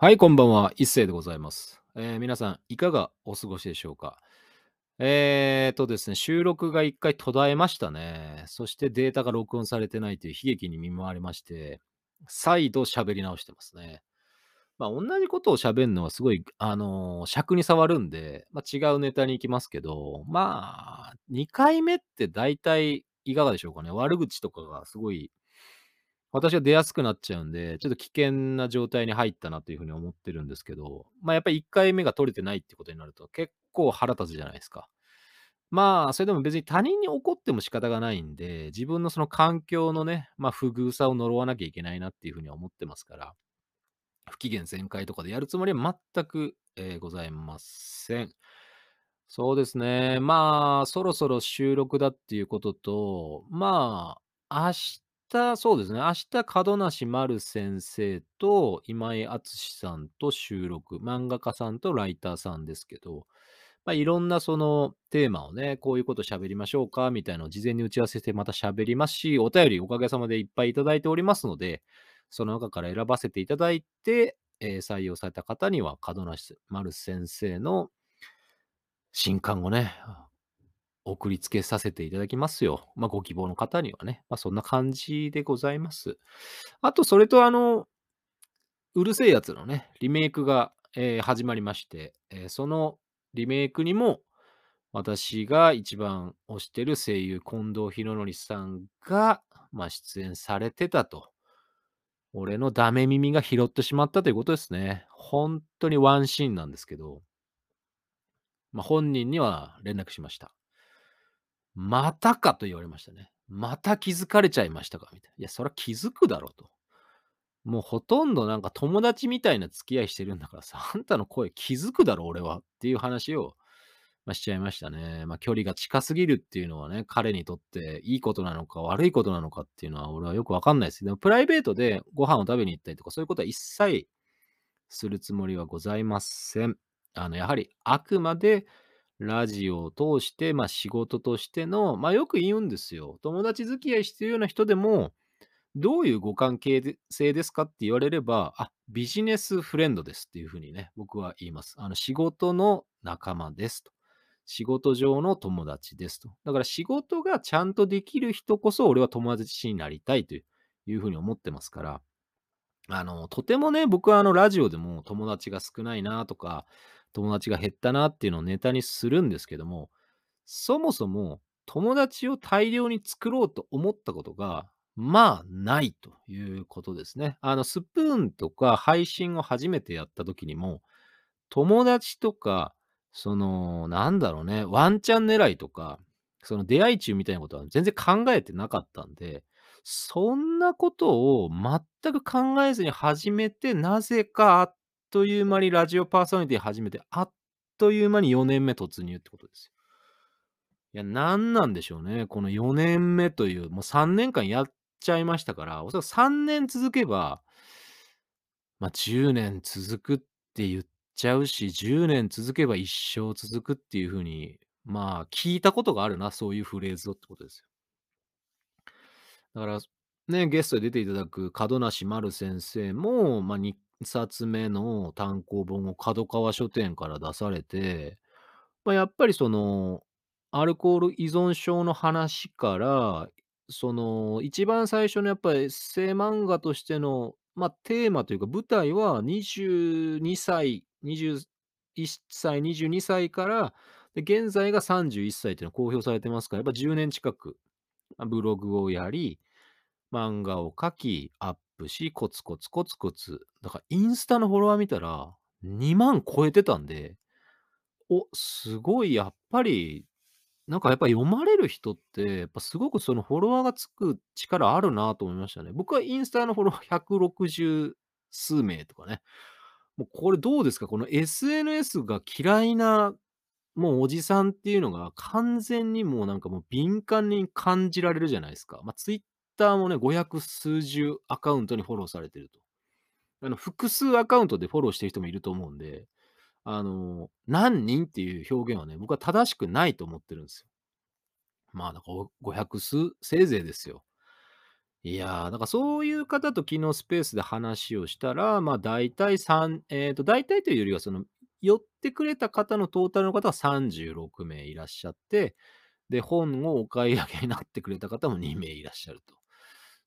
はい、こんばんは。一世でございます。えー皆さん、いかがお過ごしでしょうか？えーとですね、収録が一回途絶えましたね。そしてデータが録音されてないという悲劇に見舞われまして、再度喋り直してますね。まあ、同じことを喋るのはすごい、あのー尺に触るんで、まあ、違うネタに行きますけど、まあ、2回目って大体いかがでしょうかね？悪口とかがすごい、私は出やすくなっちゃうんで、ちょっと危険な状態に入ったなというふうに思ってるんですけど、まあやっぱり1回目が取れてないってことになると結構腹立つじゃないですか。まあ、それでも別に他人に怒っても仕方がないんで、自分のその環境のね、まあ不遇さを呪わなきゃいけないなっていうふうに思ってますから、不機嫌全開とかでやるつもりは全く、えーございません。そうですね。まあ、そろそろ収録だっていうことと、まあ、明日、日そうですね。明日、門梨丸先生と今井敦さんと収録、漫画家さんとライターさんですけど、まあ、いろんなそのテーマをね、こういうこと喋りましょうかみたいなのを事前に打ち合わせしてまた喋りますし、お便りおかげさまでいっぱいいただいておりますので、その中から選ばせていただいて、えー採用された方には門梨丸先生の新刊をね、送りつけさせていただきますよ。まあ、ご希望の方にはね。まあ、そんな感じでございます。あと、それとあの、うるせえやつのね、リメイクが、えー始まりまして、えーそのリメイクにも、私が一番推してる声優、近藤博則さんが、まあ、出演されてたと。俺のダメ耳が拾ってしまったということですね。本当にワンシーンなんですけど、まあ、本人には連絡しました。またかと言われましたね。また気づかれちゃいましたか？みたいな。いや、そりゃ気づくだろうと。もうほとんどなんか友達みたいな付き合いしてるんだからさ、あんたの声気づくだろ、俺は。っていう話を、まあ、しちゃいましたね。まあ、距離が近すぎるっていうのはね、彼にとっていいことなのか悪いことなのかっていうのは俺はよくわかんないです。でも、プライベートでご飯を食べに行ったりとか、そういうことは一切するつもりはございません。あの、やはりあくまでラジオを通して、まあ仕事としての、まあよく言うんですよ。友達付き合いしてるような人でも、どういうご関係性ですかって言われれば、あ、ビジネスフレンドですっていうふうにね、僕は言います。あの、仕事の仲間ですと。仕事上の友達ですと。だから仕事がちゃんとできる人こそ俺は友達になりたいというふうに思ってますから、あの、とてもね、僕はあの、ラジオでも友達が少ないなとか、友達が減ったなっていうのをネタにするんですけども、そもそも友達を大量に作ろうと思ったことが、まあ、ないということですね。あの、スプーンとか配信を初めてやった時にも、友達とか、その、なんだろうね、ワンチャン狙いとか、その出会い中みたいなことは全然考えてなかったんで、そんなことを全く考えずに始めて、なぜかあっという間にラジオパーソナリティ始めて、あっという間に4年目突入ってことですよ。いや、なんなんでしょうね。この4年目という、もう3年間やっちゃいましたから、おそらく3年続けば、まあ、10年続くって言っちゃうし、10年続けば一生続くっていう風に、まあ、聞いたことがあるな、そういうフレーズをってことですよ。だから、ね、ゲストで出ていただく門梨丸先生も、まあ、2冊目の単行本を角川書店から出されて、まあ、やっぱりその、アルコール依存症の話から、その、一番最初のやっぱりエッセイ漫画としての、まあ、テーマというか舞台は22歳、21歳、22歳から、現在が31歳っていうのが公表されてますから、やっぱ10年近く、ブログをやり、漫画を描き、アップし、コツコツコツコツ。だからインスタのフォロワー見たら、2万超えてたんで、お、すごいやっぱり、なんかやっぱ読まれる人って、やっぱすごくそのフォロワーがつく力あるなと思いましたね。僕はインスタのフォロワー160数名とかね。もうこれどうですか？この SNS が嫌いな、もうおじさんっていうのが完全にもうなんかもう敏感に感じられるじゃないですか。まあ、ツイターもね、500数十アカウントにフォローされてると。あの、複数アカウントでフォローしてる人もいると思うんで、あの、何人っていう表現はね、僕は正しくないと思ってるんですよ。まあ、だから500数、せいぜいですよ。いやー、だからそういう方と昨日スペースで話をしたら、まあ大体3、えっと、大体というよりは、その、寄ってくれた方のトータルの方は36名いらっしゃって、で、本をお買い上げになってくれた方も2名いらっしゃると。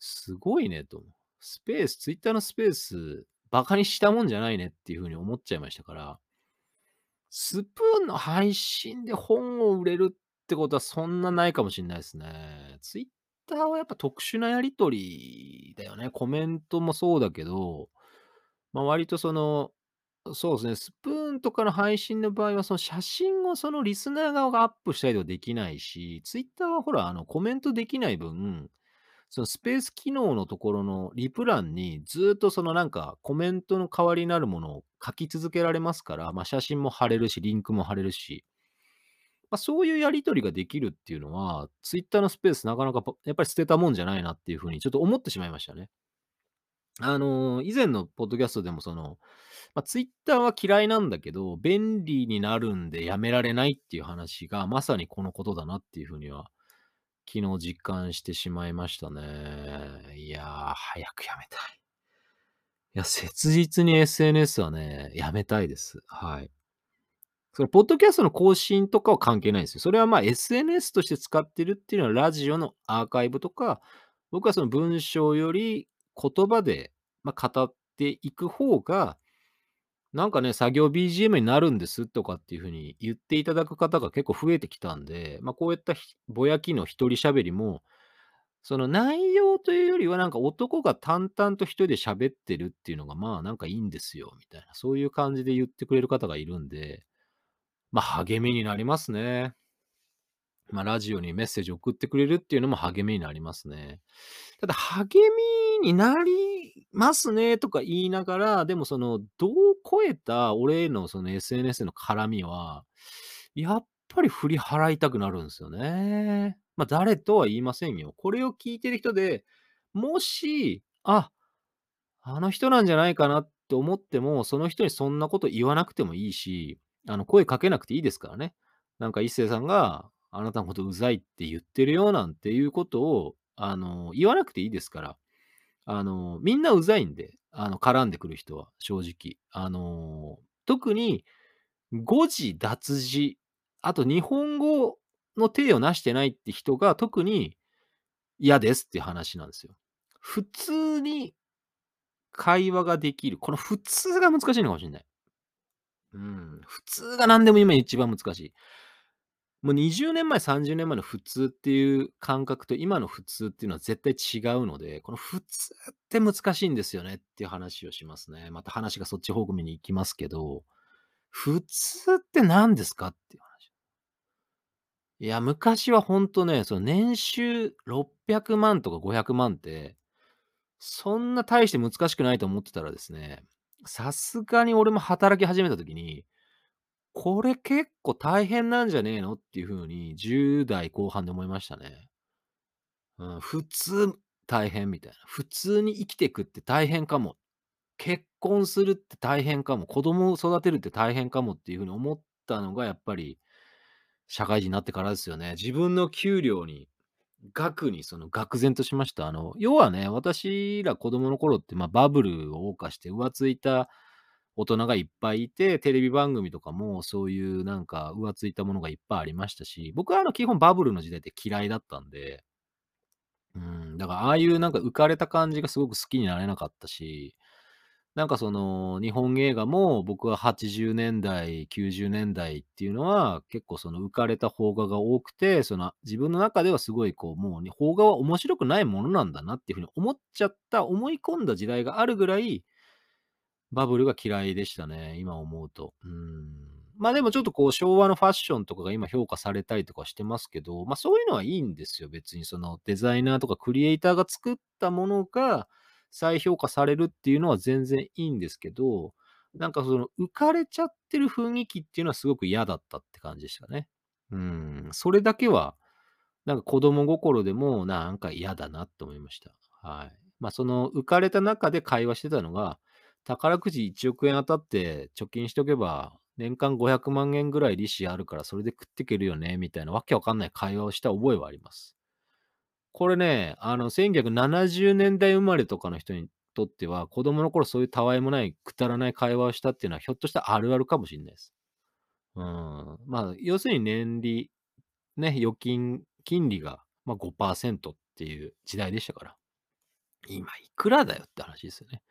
すごいねと。スペース、ツイッターのスペース、バカにしたもんじゃないねっていうふうに思っちゃいましたから、スプーンの配信で本を売れるってことはそんなないかもしれないですね。ツイッターはやっぱ特殊なやりとりだよね。コメントもそうだけど、まあ割とその、そうですね、スプーンとかの配信の場合は、その写真をそのリスナー側がアップしたりとかできないし、ツイッターはほら、あのコメントできない分、そのスペース機能のところのリプ欄にずっとそのなんかコメントの代わりになるものを書き続けられますから、まあ写真も貼れるし、リンクも貼れるし、まあそういうやり取りができるっていうのは、ツイッターのスペースなかなかやっぱり捨てたもんじゃないなっていうふうにちょっと思ってしまいましたね。あのー以前のポッドキャストでもその、まあ、ツイッターは嫌いなんだけど、便利になるんでやめられないっていう話が、まさにこのことだなっていうふうには、昨日実感してしまいましたね。いやー、早くやめたい。いや、切実に SNS はね、やめたいです。はい。それ、ポッドキャストの更新とかは関係ないんですよ。それはまあ SNS として使ってるっていうのはラジオのアーカイブとか、僕はその文章より言葉で、まあ、語っていく方が、なんかね、作業 BGM になるんですとかっていうふうに言っていただく方が結構増えてきたんで、まあ、こういったぼやきの一人喋りも、その内容というよりはなんか男が淡々と一人で喋ってるっていうのがまあなんかいいんですよ、みたいな。そういう感じで言ってくれる方がいるんで、まあ励みになりますね。まあラジオにメッセージ送ってくれるっていうのも励みになりますね。ただ励みになりますねとか言いながら、でもその、度を超えた俺へのその SNS の絡みは、やっぱり振り払いたくなるんですよね。まあ誰とは言いませんよ。これを聞いてる人で、もし、あ、あの人なんじゃないかなって思っても、その人にそんなこと言わなくてもいいし、あの、声かけなくていいですからね。なんか一星さんが、あなたのことうざいって言ってるよなんていうことを、あの、言わなくていいですから。あの、みんなうざいんで、あの、絡んでくる人は、正直。あの、特に、誤字脱字、あと日本語の体をなしてないって人が特に嫌ですっていう話なんですよ。普通に会話ができる。この普通が難しいのかもしれない。うん。普通が何でも今一番難しい。もう20年前、30年前の普通っていう感覚と今の普通っていうのは絶対違うので、この普通って難しいんですよねっていう話をしますね。また話がそっち方向に行きますけど、普通って何ですかっていう話。いや、昔はほんとね、その年収600万とか500万って、そんな大して難しくないと思ってたらですね、さすがに俺も働き始めた時に、これ結構大変なんじゃねえの？っていう風に10代後半で思いましたね。うん、普通大変みたいな。普通に生きていくって大変かも。結婚するって大変かも。子供を育てるって大変かもっていう風に思ったのがやっぱり社会人になってからですよね。自分の給料に、額にその愕然としました。あの、要はね、私ら子供の頃って、まあ、バブルを謳歌して浮ついた大人がいっぱいいて、テレビ番組とかもそういうなんか浮ついたものがいっぱいありましたし、僕はあの基本バブルの時代って嫌いだったんで、うん、だからああいうなんか浮かれた感じがすごく好きになれなかったし、なんかその日本映画も僕は80年代、90年代っていうのは結構その浮かれた邦画が多くて、その自分の中ではすごいこうもう邦画は面白くないものなんだなっていうふうに思っちゃった、思い込んだ時代があるぐらい、バブルが嫌いでしたね、今思うと。うん。まあでもちょっとこう昭和のファッションとかが今評価されたりとかしてますけど、まあそういうのはいいんですよ、別にそのデザイナーとかクリエイターが作ったものが再評価されるっていうのは全然いいんですけど、なんかその浮かれちゃってる雰囲気っていうのはすごく嫌だったって感じでしたね。うん。それだけは、なんか子供心でもなんか嫌だなって思いました。はい。まあその浮かれた中で会話してたのが、宝くじ1億円当たって貯金しとけば、年間500万円ぐらい利子あるからそれで食っていけるよね、みたいなわけわかんない会話をした覚えはあります。これね、あの、1970年代生まれとかの人にとっては、子供の頃そういうたわいもない、くだらない会話をしたっていうのは、ひょっとしたらあるあるかもしんないです。うん。まあ、要するに年利、ね、預金、金利が、まあ、5%っていう時代でしたから。今いくらだよって話ですよね。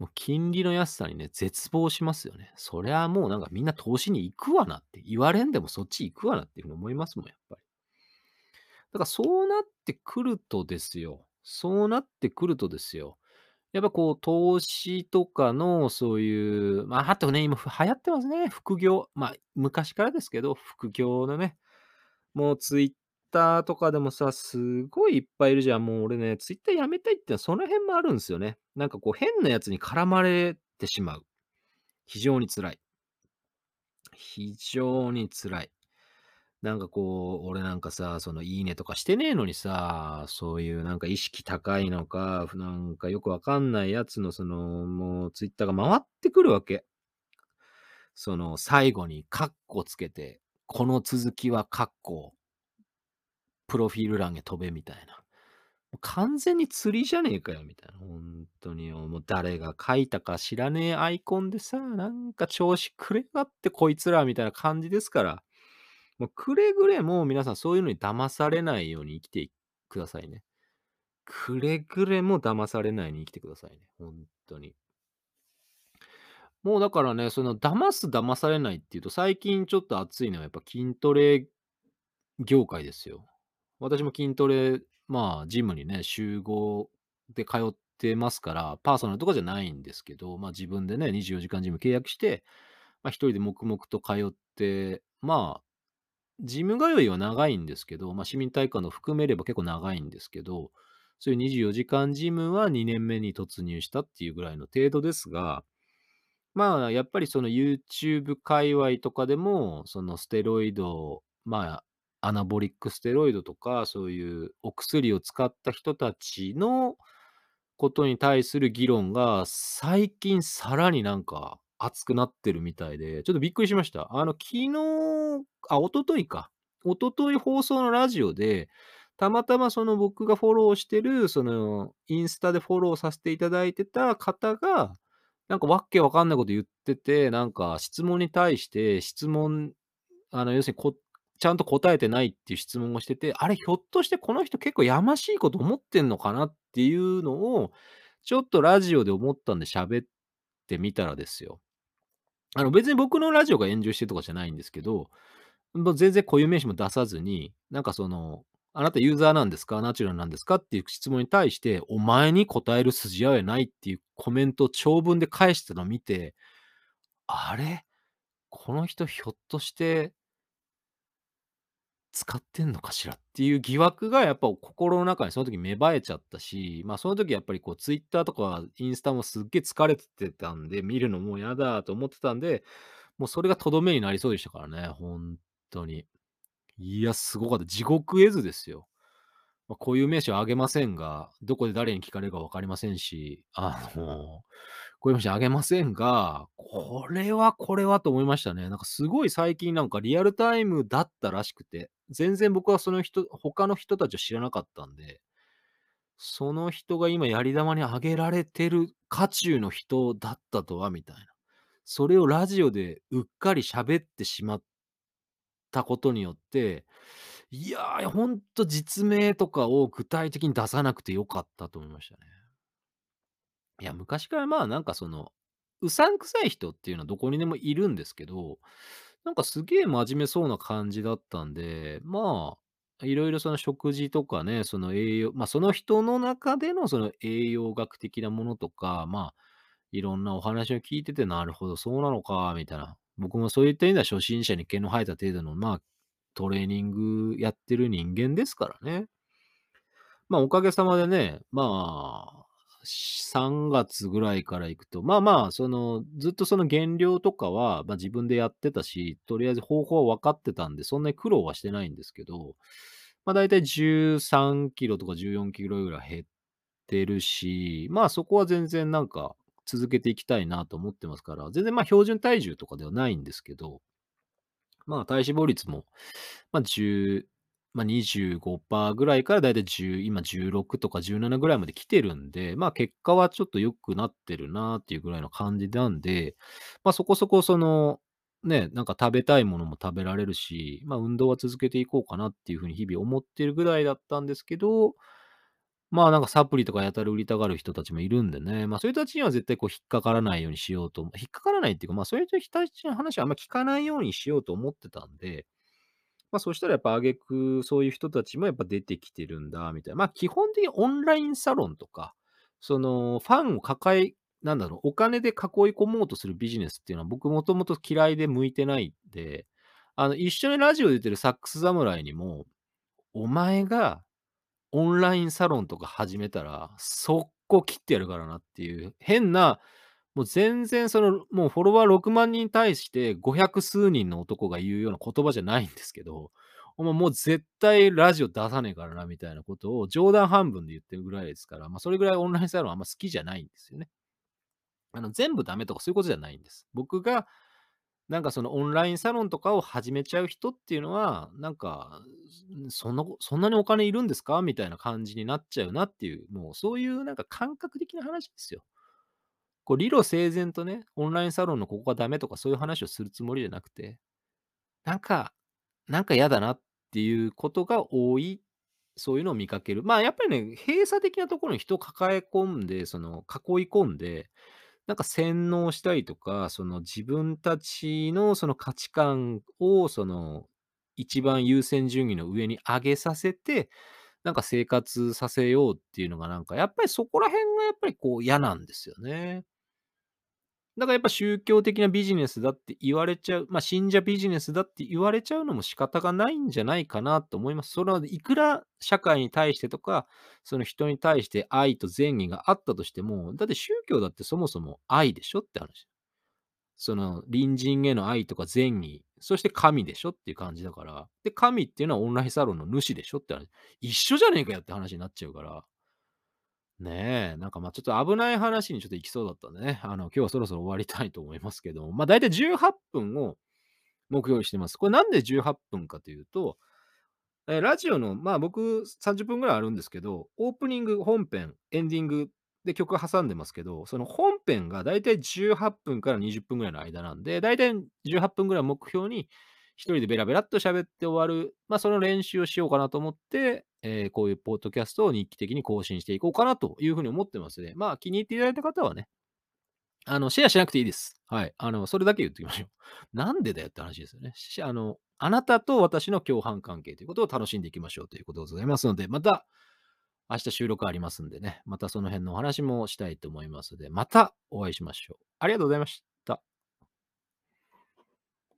もう金利の安さにね、絶望しますよね。そりゃもうなんかみんな投資に行くわなって言われんでもそっち行くわなっていうふうに思いますもん、やっぱり。だからそうなってくるとですよ。そうなってくるとですよ。やっぱこう、投資とかのそういう、まあ、あとね、今流行ってますね。副業。まあ、昔からですけど、副業のね、もうツイッターとかでもさ、すごいいっぱいいるじゃん。もう俺ね、ツイッターやめたいってのはその辺もあるんですよね。なんかこう、変なやつに絡まれてしまう。非常に辛い。非常に辛い。なんかこう、俺なんかさ、そのいいねとかしてねえのにさ、そういうなんか意識高いのか、なんかよくわかんないやつのその、もうツイッターが回ってくるわけ。その最後にカッコつけて、この続きはカッコ、プロフィール欄へ飛べみたいな。完全に釣りじゃねえかよ、みたいな。本当に、もう誰が書いたか知らねえアイコンでさ、なんか調子くれがってこいつらみたいな感じですから。もうくれぐれも皆さんそういうのに騙されないように生きてくださいね。くれぐれも騙されないように生きてくださいね。本当に。もうだからね、その騙す騙されないっていうと、最近ちょっと熱いのはやっぱ筋トレ業界ですよ。私も筋トレ、まあ、ジムにね、集合で通ってますから、パーソナルとかじゃないんですけど、まあ自分でね、24時間ジム契約して、まあ一人で黙々と通って、まあ、ジム通いは長いんですけど、まあ、市民体育館の含めれば結構長いんですけど、そういう24時間ジムは2年目に突入したっていうぐらいの程度ですが、まあ、やっぱりその YouTube 界隈とかでも、そのステロイド、まあ、アナボリックステロイドとか、そういうお薬を使った人たちのことに対する議論が、最近さらになんか熱くなってるみたいで、ちょっとびっくりしました。あの、昨日、あ、一昨日か。一昨日放送のラジオで、たまたまその僕がフォローしてる、その、インスタでフォローさせていただいてた方が、なんかわけわかんないこと言ってて、なんか質問に対して質問、あの、要するにこ、ちゃんと答えてないっていう質問をしてて、あれ、ひょっとしてこの人結構やましいこと思ってんのかなっていうのを、ちょっとラジオで思ったんで喋ってみたらですよ。あの、別に僕のラジオが炎上してるとかじゃないんですけど、全然固有名詞も出さずに、なんかその、あなたユーザーなんですかナチュラルなんですかっていう質問に対して、お前に答える筋合いないっていうコメントを長文で返してたのを見て、あれ？この人ひょっとして使ってんのかしらっていう疑惑がやっぱ心の中にその時芽生えちゃったし、まあその時やっぱりこうツイッターとかインスタもすっげえ疲れてたんで、見るのもう嫌だと思ってたんで、もうそれがとどめになりそうでしたからね、本当に。いや、すごかった。地獄絵図ですよ。まあ、こういう名詞は挙げませんが、どこで誰に聞かれるか分かりませんし、あの、こういう名詞挙げませんが、これはこれはと思いましたね。なんかすごい最近なんかリアルタイムだったらしくて、全然僕はその人、他の人たちを知らなかったんで、その人が今やり玉に挙げられてる渦中の人だったとは、みたいな。それをラジオでうっかり喋ってしまったことによって、いやー、ほんと実名とかを具体的に出さなくてよかったと思いましたね。いや、昔からまあなんかその、うさんくさい人っていうのはどこにでもいるんですけど、なんかすげえ真面目そうな感じだったんで、まあ、いろいろその食事とかね、その栄養、まあその人の中でのその栄養学的なものとか、まあ、いろんなお話を聞いてて、なるほど、そうなのか、みたいな。僕もそういった意味では初心者に毛の生えた程度の、まあ、トレーニングやってる人間ですからね。まあ、おかげさまでね、まあ、3月ぐらいから行くと、まあまあ、その、ずっとその減量とかは、まあ自分でやってたし、とりあえず方法は分かってたんで、そんなに苦労はしてないんですけど、まあ大体13キロとか14キロぐらい減ってるし、まあそこは全然なんか続けていきたいなと思ってますから、全然まあ標準体重とかではないんですけど、まあ体脂肪率も、まあ10、まあ、25%ぐらいからだいたい10今16とか17ぐらいまで来てるんで、まあ、結果はちょっと良くなってるなっていうぐらいの感じなんで、まあ、そこそこその、ね、なんか食べたいものも食べられるし、まあ、運動は続けていこうかなっていうふうに日々思ってるぐらいだったんですけど、まあ、なんかサプリとかやたら売りたがる人たちもいるんでね、まあ、そういう人たちには絶対こう引っかからないようにしようと、引っかからないっていうか、まあ、そういう人たちの話はあんま聞かないようにしようと思ってたんで、まあ、そしたらやっぱ挙句、そういう人たちもやっぱ出てきてるんだ、みたいな。まあ、基本的にオンラインサロンとか、その、ファンを抱え、なんだろう、お金で囲い込もうとするビジネスっていうのは僕もともと嫌いで向いてないんで、あの、一緒にラジオ出てるサックス侍にも、お前がオンラインサロンとか始めたら、速攻切ってやるからなっていう、変な、もう全然その、もうフォロワー6万人に対して500数人の男が言うような言葉じゃないんですけど、お前もう絶対ラジオ出さねえからなみたいなことを冗談半分で言ってるぐらいですから、まあそれぐらいオンラインサロンあんま好きじゃないんですよね。あの、全部ダメとかそういうことじゃないんです。僕がなんかそのオンラインサロンとかを始めちゃう人っていうのは、なんか、そんな、そんなにお金いるんですかみたいな感じになっちゃうなっていう、もうそういうなんか感覚的な話ですよ。こう理路整然とね、オンラインサロンのここがダメとかそういう話をするつもりじゃなくて、なんか、なんか嫌だなっていうことが多い、そういうのを見かける。まあやっぱりね、閉鎖的なところに人を抱え込んで、その囲い込んで、なんか洗脳したりとか、その自分たちのその価値観をその一番優先順位の上に上げさせて、なんか生活させようっていうのがなんかやっぱりそこら辺がやっぱりこう嫌なんですよね。だからやっぱ宗教的なビジネスだって言われちゃう、まあ信者ビジネスだって言われちゃうのも仕方がないんじゃないかなと思います。それはいくら社会に対してとか、その人に対して愛と善意があったとしても、だって宗教だってそもそも愛でしょって話。その隣人への愛とか善意、そして神でしょっていう感じだから。で、神っていうのはオンラインサロンの主でしょって話。一緒じゃねえかよって話になっちゃうから。ねえ、なんかまあちょっと危ない話にちょっと行きそうだったんでね、あの、今日はそろそろ終わりたいと思いますけども、まあ大体18分を目標にしてます。これなんで18分かというと、えラジオの、まあ僕30分ぐらいあるんですけど、オープニング、本編、エンディングで曲挟んでますけど、その本編が大体18分から20分ぐらいの間なんで、大体18分ぐらい目標に、一人でベラベラっと喋って終わる、まあその練習をしようかなと思って、えーこういうポッドキャストを日記的に更新していこうかなというふうに思ってますね。まあ気に入っていただいた方はね、あの、シェアしなくていいです。はい。あの、それだけ言っておきましょう。なんでだよって話ですよね。あの、あなたと私の共犯関係ということを楽しんでいきましょうということでございますので、また明日収録ありますんでね、またその辺のお話もしたいと思いますので、またお会いしましょう。ありがとうございました。